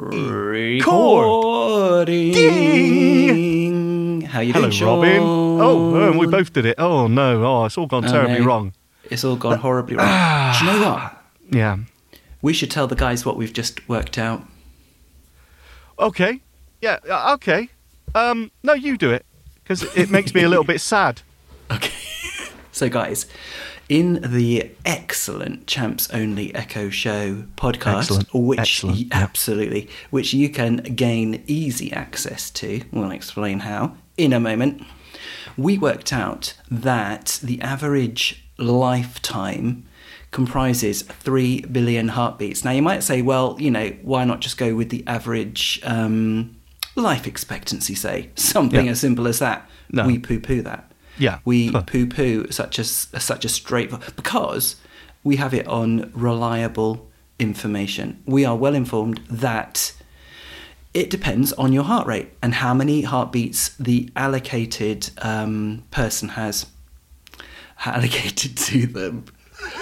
Recording. How you Hello, doing, Sean? Robin. Oh, um, we both did it. Oh no! Oh, it's all gone terribly no. wrong. It's all gone horribly wrong. Do you know what? Yeah. We should tell the guys what we've just worked out. Okay. Yeah. uh, Okay. Um. No, you do it because it makes me a little bit sad. Okay. so, guys, in the excellent Champs Only Echo Show podcast, Excellent. which Excellent, y- yeah. absolutely, which you can gain easy access to, we'll explain how in a moment. We worked out that the average lifetime comprises 3 billion heartbeats. Now, you might say, well, you know, why not just go with the average um, life expectancy, say? Something Yeah. as simple as that. No. We poo poo that Yeah. we Huh. poo poo such a such a straight because we have it on reliable information. We are well informed that it depends on your heart rate and how many heartbeats the allocated um, person has allocated to them.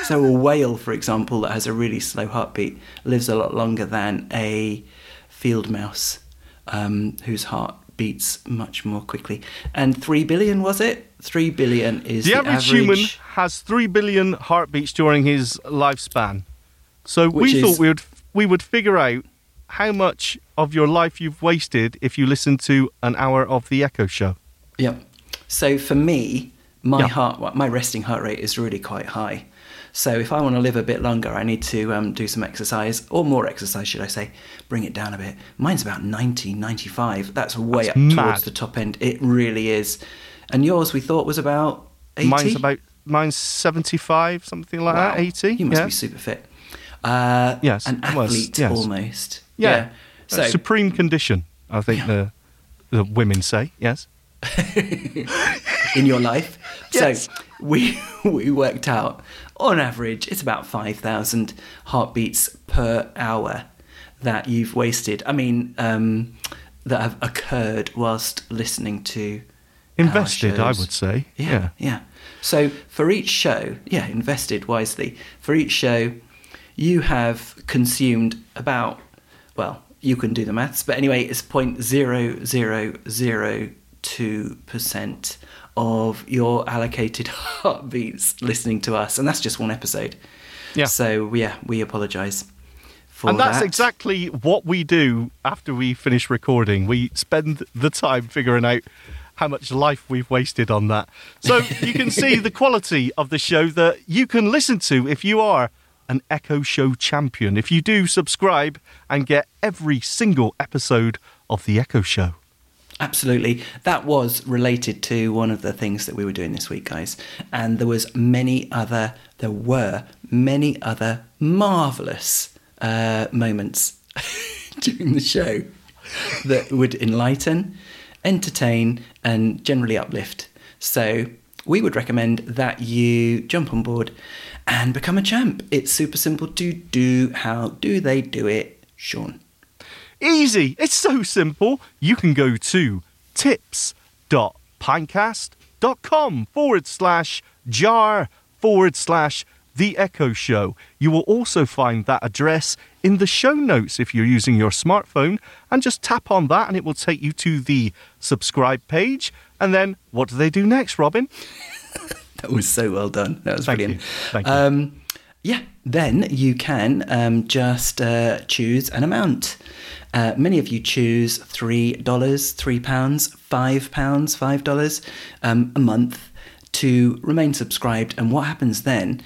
So a whale, for example, that has a really slow heartbeat lives a lot longer than a field mouse um, whose heart beats much more quickly. And three billion was it? Three billion is The the, average, human has three billion heartbeats during his lifespan. So Which we is- thought we would we would figure out how much of your life you've wasted if you listen to an hour of the Echo Show. Yep. So for me, my Yeah. heart, my resting heart rate is really quite high. So if I want to live a bit longer, I need to um, do some exercise, or more exercise, should I say, bring it down a bit. Mine's about 90, 95. That's way That's up mad. towards the top end. It really is. And yours, we thought, was about 80? Mine's about mine's seventy five, something like Wow. that. Eighty. You must yeah. be super fit. Uh, Yes, An athlete, yes. almost. Yeah. So, supreme condition. I think Yeah. the the women say yes. in your life. Yes. So we we worked out on average, it's about 5,000 heartbeats per hour that you've wasted. I mean, um, that have occurred whilst listening to. Invested, I would say. Yeah, yeah, yeah. So for each show, yeah, invested wisely. For each show, you have consumed about, well, you can do the maths, but anyway, it's 0.0002% of your allocated heartbeats listening to us, and that's just one episode. Yeah. So yeah, we apologise for and that's that. exactly what we do after we finish recording. We spend the time figuring out how much life we've wasted on that. So you can see the quality of the show that you can listen to if you are an Echo Show champion. If you do subscribe and get every single episode of the Echo Show. Absolutely. That was related to one of the things that we were doing this week, guys. And there was many other there were many other marvelous uh, moments during the show that would enlighten, entertain, and generally uplift. So we would recommend that you jump on board and become a champ. It's super simple to do. How do they do it, Sean? Easy. It's so simple. You can go to tips.pinecast.com forward slash jar forward slash the Echo Show. You will also find that address in the show notes if you're using your smartphone, and just tap on that and it will take you to the subscribe page. And then what do they do next, Robin? That was so well done. That was Thank brilliant. you. Thank you. Um, yeah, then you can um, just uh, choose an amount. Uh, many of you choose three dollars, three pounds, five pounds, five dollars um, a month to remain subscribed. And what happens then?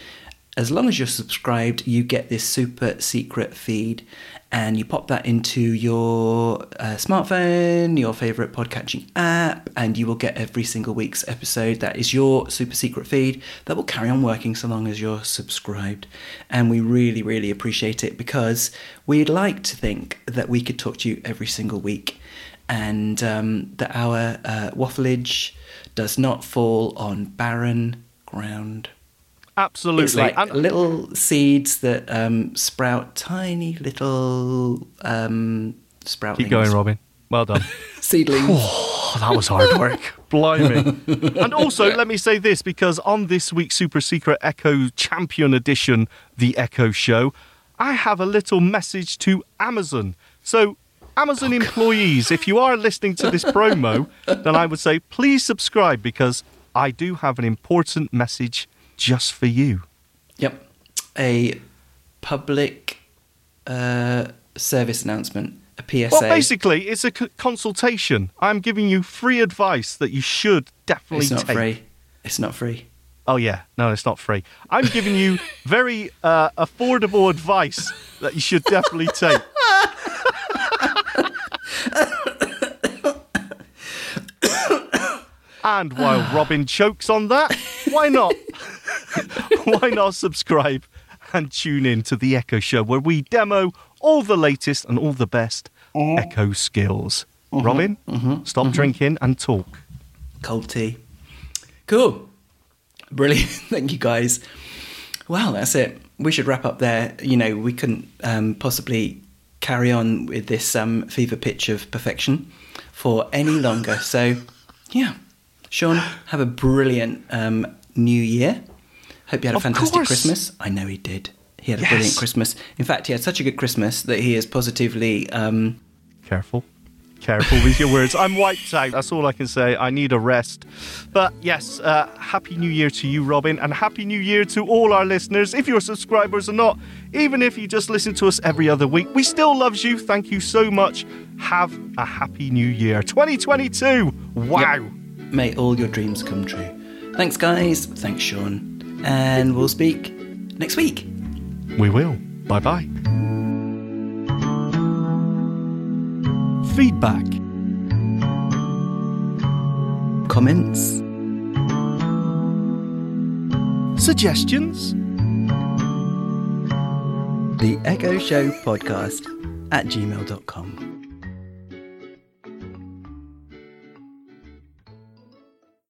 As long as you're subscribed, you get this super secret feed, and you pop that into your uh, smartphone, your favorite podcatching app, and you will get every single week's episode. That is your super secret feed that will carry on working so long as you're subscribed. And we really, really appreciate it because we'd like to think that we could talk to you every single week and um, that our uh, waffleage does not fall on barren ground. Absolutely. It's like And- little seeds that um, sprout tiny little um, sproutlings. keep going, Robin. Well done. Seedlings. Oh, that was hard work. Blimey. and also, let me say this because on this week's Super Secret Echo Champion Edition, The Echo Show, I have a little message to Amazon. So, Amazon employees, if you are listening to this promo, then I would say please subscribe because I do have an important message just for you. Yep. A public uh, service announcement, a PSA. Well, basically, it's a c- consultation. I'm giving you free advice that you should definitely take. it's not take. free. It's not free. Oh yeah, no, it's not free. I'm giving you very uh, affordable advice that you should definitely take. and while Robin chokes on that, why not? why not subscribe and tune in to the Echo Show where we demo all the latest and all the best Echo skills. Robin, stop drinking and talk. Cold tea. Cool. Brilliant. Thank you, guys. Well, that's it. We should wrap up there. You know, we couldn't um, possibly carry on with this um, fever pitch of perfection for any longer. So, yeah. Sean, have a brilliant um, new year. Hope you had a Of fantastic course. Christmas. I know he did. He had a Yes. brilliant Christmas. In fact, he had such a good Christmas that he is positively. Um, Careful. Careful with your words. I'm wiped out. That's all I can say. I need a rest. But yes, uh, Happy New Year to you, Robin, and Happy New Year to all our listeners. If you're subscribers or not, even if you just listen to us every other week, we still loves you. Thank you so much. Have a Happy New Year. 2022. Wow. Yep. May all your dreams come true. Thanks, guys. Thanks, Sean. And we'll speak next week. We will. Bye bye. Feedback. Comments? Suggestions. The Echo Show Podcast at gmail.com.